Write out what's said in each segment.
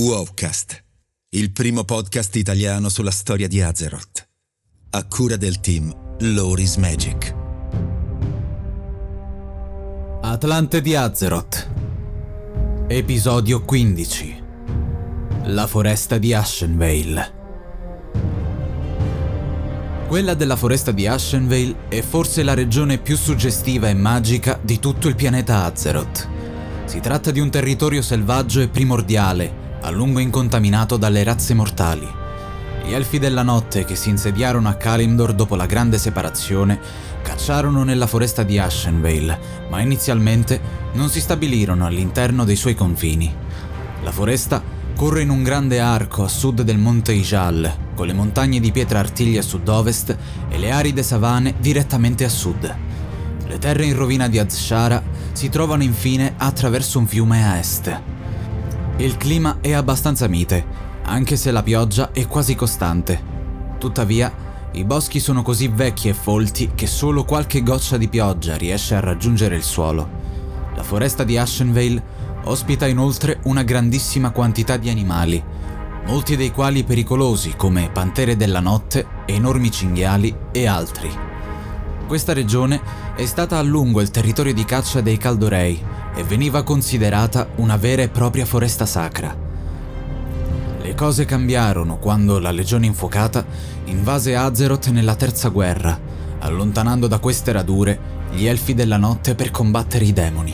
Wowcast, il primo podcast italiano sulla storia di Azeroth. A cura del team Loris Magic. Atlante di Azeroth. Episodio 15. La foresta di Ashenvale. Quella della foresta di Ashenvale è forse la regione più suggestiva e magica di tutto il pianeta Azeroth. Si tratta di un territorio selvaggio e primordiale, a lungo incontaminato dalle razze mortali. Gli elfi della notte che si insediarono a Kalimdor dopo la grande separazione cacciarono nella foresta di Ashenvale, ma inizialmente non si stabilirono all'interno dei suoi confini. La foresta corre in un grande arco a sud del monte Ijal, con le montagne di pietra artiglia a sud-ovest e le aride savane direttamente a sud. Le terre in rovina di Azshara si trovano infine attraverso un fiume a est. Il clima è abbastanza mite, anche se la pioggia è quasi costante. Tuttavia, i boschi sono così vecchi e folti che solo qualche goccia di pioggia riesce a raggiungere il suolo. La foresta di Ashenvale ospita inoltre una grandissima quantità di animali, molti dei quali pericolosi come pantere della notte, enormi cinghiali e altri. Questa regione è stata a lungo il territorio di caccia dei Caldorei, e veniva considerata una vera e propria foresta sacra. Le cose cambiarono quando la Legione Infuocata invase Azeroth nella Terza Guerra, allontanando da queste radure gli Elfi della Notte per combattere i demoni.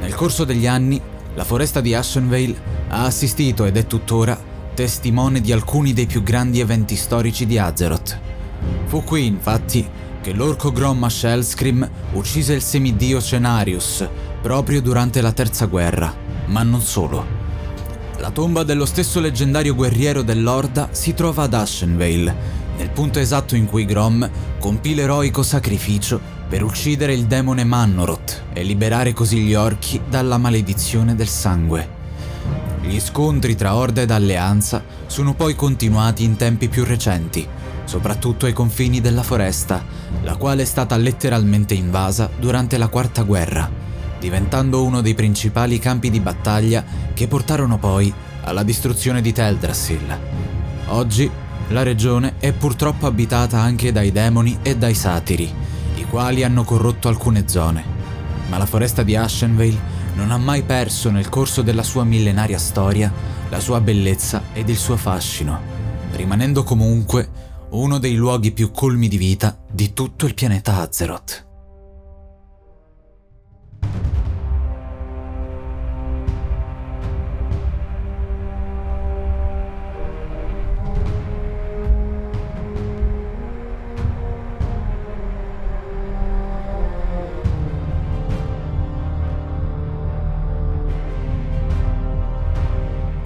Nel corso degli anni, la foresta di Ashenvale ha assistito ed è tuttora testimone di alcuni dei più grandi eventi storici di Azeroth. Fu qui, infatti, che l'orco Gromma Shellscream uccise il semidio Cenarius proprio durante la Terza Guerra, ma non solo. La tomba dello stesso leggendario guerriero dell'Orda si trova ad Ashenvale, nel punto esatto in cui Grom compì l'eroico sacrificio per uccidere il demone Mannoroth e liberare così gli orchi dalla maledizione del sangue. Gli scontri tra Orda ed Alleanza sono poi continuati in tempi più recenti, soprattutto ai confini della foresta, la quale è stata letteralmente invasa durante la Quarta Guerra diventando uno dei principali campi di battaglia che portarono poi alla distruzione di Teldrassil. Oggi la regione è purtroppo abitata anche dai demoni e dai satiri, i quali hanno corrotto alcune zone. Ma la foresta di Ashenvale non ha mai perso nel corso della sua millenaria storia la sua bellezza ed il suo fascino, rimanendo comunque uno dei luoghi più colmi di vita di tutto il pianeta Azeroth.